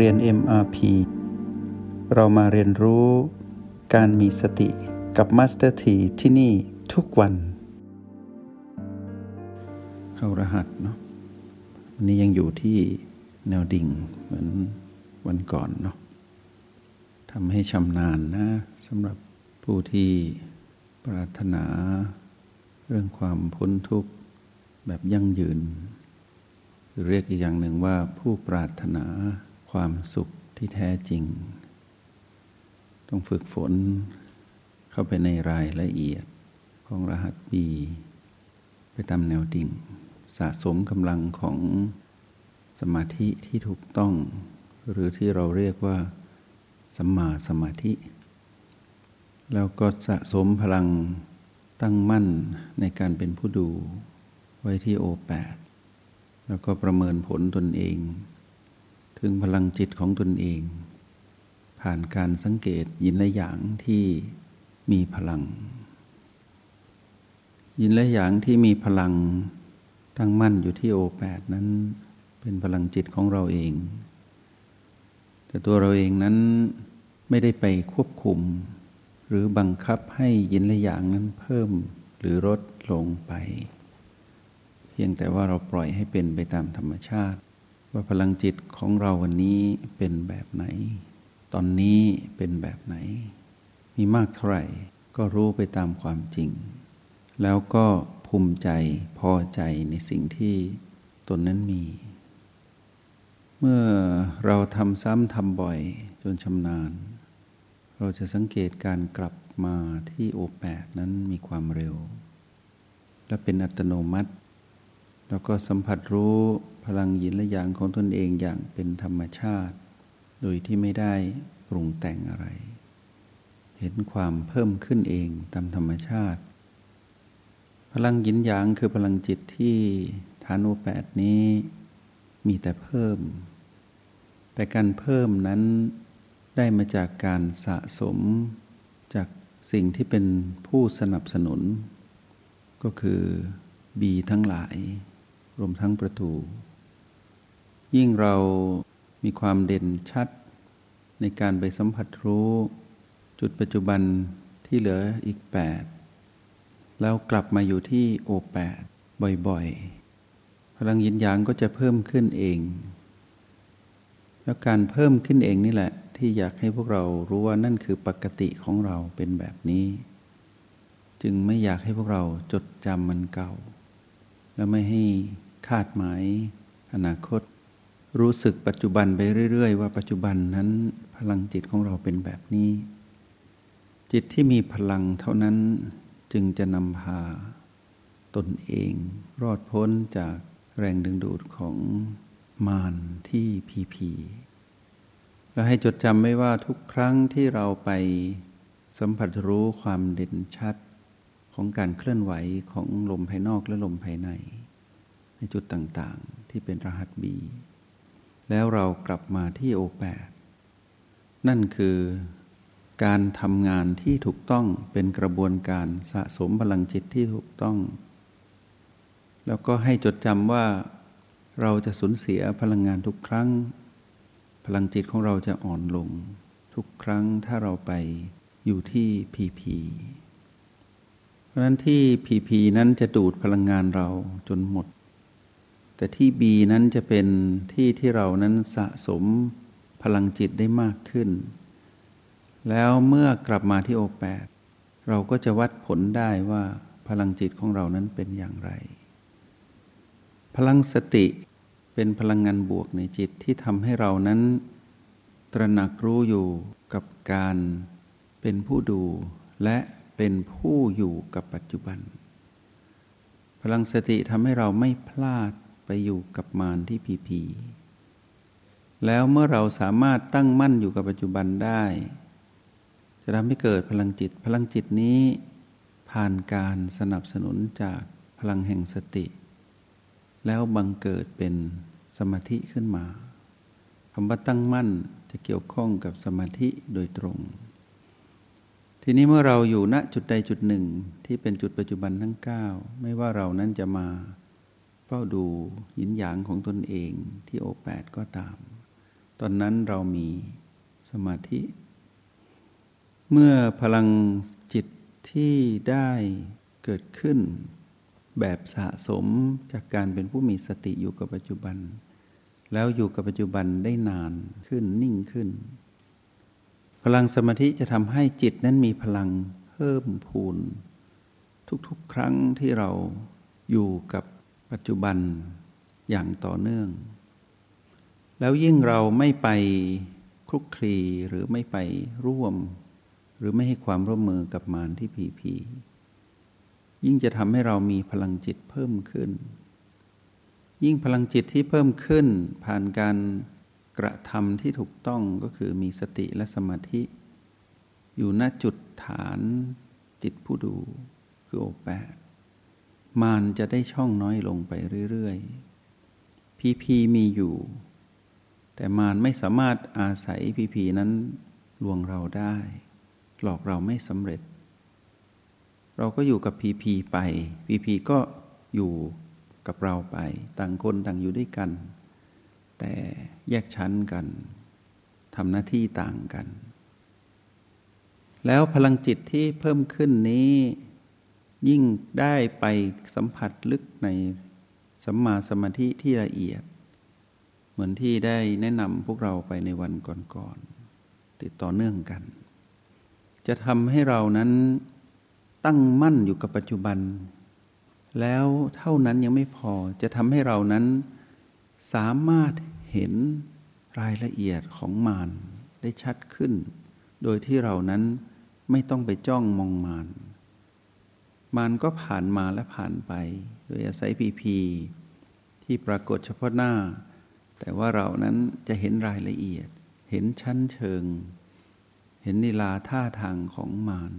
เรียน MRP เรามาเรียนรู้การมีสติกับ Master T ที่ที่นี่ทุกวัน เข้ารหัสเนาะวันนี้ยังอยู่ที่แนวดิ่งเหมือนวันก่อนเนาะทำให้ชำนาญนะสำหรับผู้ที่ปรารถนาเรื่องความพ้นทุกข์แบบยั่งยืน เรียกอีกอย่างหนึ่งว่าผู้ปรารถนา ความสุขที่แท้จริง ต้องฝึกฝนเข้าไปในรายละเอียดของรหัสบีไปตามแนวดิ่ง สะสมกำลังของสมาธิที่ถูกต้อง หรือที่เราเรียกว่าสัมมาสมาธิ แล้วก็สะสมพลังตั้งมั่นในการเป็นผู้ดูไว้ที่โอแปดแล้วก็ประเมินผลตนเอง ถึงพลังจิตของตนเอง ผ่านการสังเกตยินและอย่างที่มีพลัง ยินและอย่างที่มีพลังตั้งมั่นอยู่ที่โอแปดนั้นเป็นพลังจิตของเราเอง แต่ตัวเราเองนั้นไม่ได้ไปควบคุม หรือบังคับให้ยินและอย่างนั้นเพิ่มหรือลดลงไป เพียงแต่ว่าเราปล่อยให้เป็นไปตามธรรมชาติ ว่าพลังจิตของเราวันนี้เป็นแบบไหน ตอนนี้เป็นแบบไหน มีมากเท่าไหร่ก็รู้ไปตามความจริง แล้วก็ภูมิใจพอใจในสิ่งที่ตนนั้นมี เมื่อเราทำซ้ำทำบ่อยจนชำนาญ เราจะสังเกตการกลับมาที่โอแปดนั้นมีความเร็ว และเป็นอัตโนมัติ แล้วก็สัมผัสรู้พลังยินและอย่างของตนเองอย่างเป็นธรรมชาติ โดยที่ไม่ได้ปรุงแต่งอะไร เห็นความเพิ่มขึ้นเองตามธรรมชาติ พลังยินหยางคือพลังจิตที่ฐานุแปดนี้มีแต่เพิ่ม แต่การเพิ่มนั้นได้มาจากการสะสมจากสิ่งที่เป็นผู้สนับสนุน ก็คือบีทั้งหลาย รวมทั้งประตู ยิ่งเรามีความเด่นชัด ในการไปสัมผัสรู้ จุดปัจจุบันที่เหลืออีกแปดแล้วกลับมาอยู่ที่โอแปดบ่อยๆ พลังยินยางก็จะเพิ่มขึ้นเอง แล้วการเพิ่มขึ้นเองนี่แหละ ที่อยากให้พวกเรารู้ว่านั่นคือปกติของเราเป็นแบบนี้จึงไม่อยากให้พวกเราจดจำมันเก่า และไม่ให้ คาดหมายอนาคต รู้สึกปัจจุบันไปเรื่อย ๆ ว่าปัจจุบันนั้นพลังจิตของเราเป็นแบบนี้ จิตที่มีพลังเท่านั้นจึงจะนำพาตนเอง รอดพ้นจากแรงดึงดูดของมารที่พีพีและให้จดจำไว้ว่าทุกครั้งที่เราไปสัมผัสรู้ความเด่นชัดของการเคลื่อนไหวของลมภายนอกและลมภายใน ในจุดต่างๆ ที่เป็นรหัสบีแล้วเรากลับมาที่โอแปดนั่นคือการทำงานที่ถูกต้องเป็นกระบวนการสะสมพลังจิตที่ถูกต้อง แล้วก็ให้จดจำว่าเราจะสูญเสียพลังงานทุกครั้ง พลังจิตของเราจะอ่อนลง ทุกครั้งถ้าเราไปอยู่ที่พีพีเพราะนั้นที่พีพีนั้นจะดูดพลังงานเราจนหมด แต่ที่บีนั้นจะเป็นที่ที่เรานั้นสะสมพลังจิตได้มากขึ้น แล้วเมื่อกลับมาที่โอแปดเราก็จะวัดผลได้ว่าพลังจิตของเรานั้นเป็นอย่างไร พลังสติเป็นพลังงานบวกในจิตที่ทำให้เรานั้น ตระหนักรู้อยู่กับการเป็นผู้ดูและเป็นผู้อยู่กับปัจจุบัน พลังสติทำให้เราไม่พลาด ไปอยู่กับมารที่ผีผีแล้วเมื่อเราสามารถตั้งมั่นอยู่กับปัจจุบันได้ จะทำให้เกิดพลังจิต พลังจิตนี้ ผ่านการสนับสนุนจากพลังแห่งสติ แล้วบังเกิดเป็นสมาธิขึ้นมาคำว่าตั้งมั่นจะเกี่ยวข้องกับสมาธิโดยตรง ทีนี้เมื่อเราอยู่ณจุดใดจุดหนึ่งที่เป็นจุดปัจจุบันทั้ง 9 ไม่ว่าเรานั้นจะมา เฝ้าดูหินหยางของตนเองที่โอแปดก็ตาม ตอนนั้นเรามีสมาธิ เมื่อพลังจิตที่ได้เกิดขึ้น แบบสะสมจากการเป็นผู้มีสติอยู่กับปัจจุบัน แล้วอยู่กับปัจจุบันได้นานขึ้นนิ่งขึ้น พลังสมาธิจะทำให้จิตนั้นมีพลังเพิ่มพูน ทุกๆ ครั้งที่เราอยู่กับ ปัจจุบันอย่างต่อเนื่อง แล้วยิ่งเราไม่ไปคลุกคลีหรือไม่ไปร่วม หรือไม่ให้ความร่วมมือกับมารที่ผีผียิ่งจะทำให้เรามีพลังจิตเพิ่มขึ้น ยิ่งพลังจิตที่เพิ่มขึ้น ผ่านการกระทำที่ถูกต้องก็คือมีสติและสมาธิ อยู่ณจุดฐานจิตผู้ดูคือโอแปด มารจะได้ช่องน้อยลงไปเรื่อยๆ พีพีมีอยู่ แต่มารไม่สามารถอาศัยพีพีนั้นลวงเราได้ หลอกเราไม่สำเร็จ เราก็อยู่กับพีพีไป พีพีก็อยู่กับเราไป ต่างคนต่างอยู่ด้วยกัน แต่แยกชั้นกันทำหน้าที่ต่างกัน แล้วพลังจิตที่เพิ่มขึ้นนี้ ยิ่งได้ไปสัมผัสลึกในสัมมาสมาธิที่ละเอียด เหมือนที่ได้แนะนำพวกเราไปในวันก่อนๆติดต่อเนื่องกัน จะทำให้เรานั้นตั้งมั่นอยู่กับปัจจุบัน แล้วเท่านั้นยังไม่พอจะทำให้เรานั้น สามารถเห็นรายละเอียดของมารได้ชัดขึ้น โดยที่เรานั้นไม่ต้องไปจ้องมองมาร มันก็ผ่านมาและผ่านไป โดยอาศัยพีพีที่ปรากฏเฉพาะหน้า แต่ว่าเรานั้นจะเห็นรายละเอียด เห็นชั้นเชิง เห็นนิลาท่าทางของมาร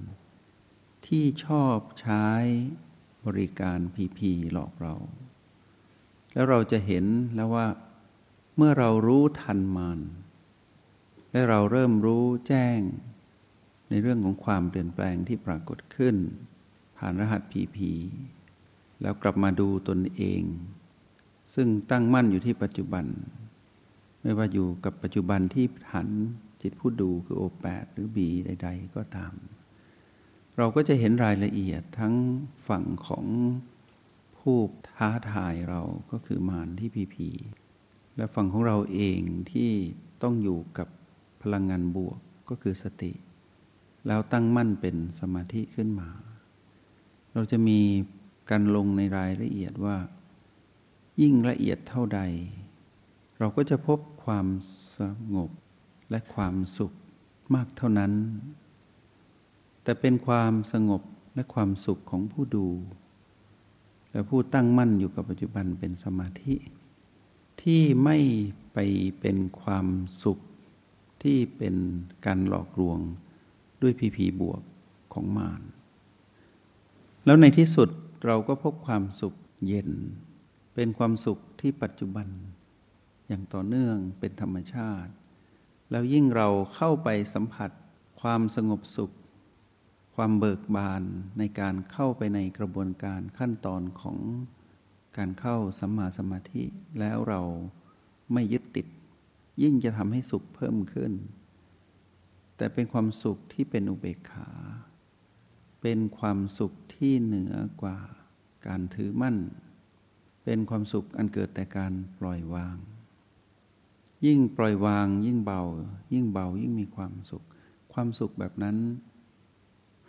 ที่ชอบใช้บริการพีพีหลอกเรา แล้วเราจะเห็นแล้วว่า เมื่อเรารู้ทันมารและเราเริ่มรู้แจ้ง ในเรื่องของความเปลี่ยนแปลงที่ปรากฏขึ้น ผ่านรหัสผีผีแล้วกลับมาดูตนเอง ซึ่งตั้งมั่นอยู่ที่ปัจจุบัน ไม่ว่าอยู่กับปัจจุบันที่หันจิตผู้ดูคือโอแปดหรือบีใด ๆ ก็ตาม เราก็จะเห็นรายละเอียดทั้งฝั่งของผู้ท้าทายเราก็คือมารที่พีพีและฝั่งของเราเองที่ต้องอยู่กับพลังงานบวกก็คือสติ แล้วตั้งมั่นเป็นสมาธิขึ้นมา เราจะมีการลงในรายละเอียดว่า ยิ่งละเอียดเท่าใด เราก็จะพบความสงบและความสุขมากเท่านั้น แต่เป็นความสงบและความสุขของผู้ดู และผู้ตั้งมั่นอยู่กับปัจจุบันเป็นสมาธิ ที่ไม่ไปเป็นความสุขที่เป็นการหลอกลวงด้วยพีพีบวกของมาร แล้วในที่สุดเราก็พบความสุขเย็น เป็นความสุขที่ปัจจุบัน อย่างต่อเนื่องเป็นธรรมชาติ แล้วยิ่งเราเข้าไปสัมผัสความสงบสุข ความเบิกบานในการเข้าไปในกระบวนการขั้นตอนของการเข้าสัมมาสมาธิ แล้วเราไม่ยึดติด ยิ่งจะทำให้สุขเพิ่มขึ้น แต่เป็นความสุขที่เป็นอุเบกขา เป็นความสุขที่เหนือกว่าการถือมั่น เป็นความสุขอันเกิดแต่การปล่อยวาง ยิ่งปล่อยวาง ยิ่งเบา ยิ่งเบายิ่งมีความสุข ความสุขแบบนั้น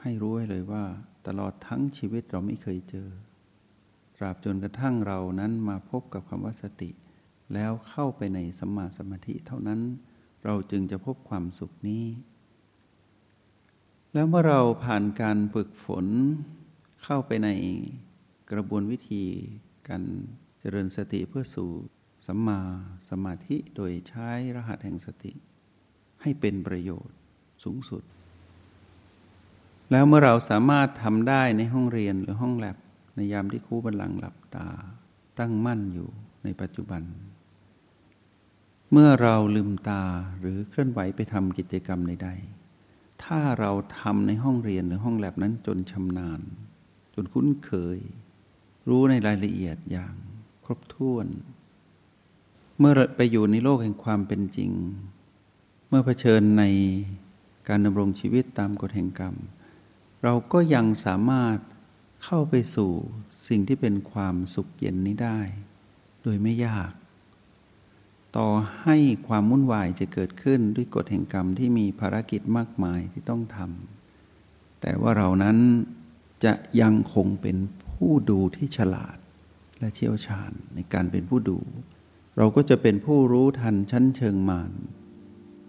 ให้รู้ไว้เลยว่า ตลอดทั้งชีวิตเราไม่เคยเจอ ตราบจนกระทั่งเรานั้นมาพบกับคำว่าสติ แล้วเข้าไปในสัมมาสมาธิเท่านั้น เราจึงจะพบความสุขนี้ แล้วเมื่อเราผ่านการฝึกฝนเข้าไปในกระบวนวิธีการเจริญสติเพื่อสู่สัมมาสมาธิโดยใช้รหัสแห่งสติ ให้เป็นประโยชน์สูงสุด แล้วเมื่อเราสามารถทำได้ในห้องเรียนหรือห้องแลบในยามที่ครูบันลังหลับตา ตั้งมั่นอยู่ในปัจจุบัน เมื่อเราลืมตาหรือเคลื่อนไหวไปทำกิจกรรมใดๆ ถ้าเราทำในห้องเรียนหรือห้องแลบนั้นจนชำนาญ จนคุ้นเคย รู้ในรายละเอียดอย่างครบถ้วน เมื่อไปอยู่ในโลกแห่งความเป็นจริง เมื่อเผชิญในการดำรงชีวิตตามกฎแห่งกรรม เราก็ยังสามารถเข้าไปสู่สิ่งที่เป็นความสุขเย็นนี้ได้ โดยไม่ยาก ต่อให้ความวุ่นวายจะเกิดขึ้นด้วยกฎแห่งกรรมที่มีภารกิจมากมายที่ต้องทำแต่ว่าเรานั้นจะยังคงเป็นผู้ดูที่ฉลาดและเชี่ยวชาญในการเป็นผู้ดู เราก็จะเป็นผู้รู้ทันชั้นเชิงมาร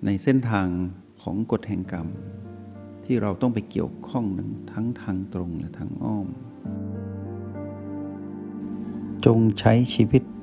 ในเส้นทางของกฎแห่งกรรม ที่เราต้องไปเกี่ยวข้องนั้นทั้งทางตรงและทางอ้อม จงใช้ชีวิต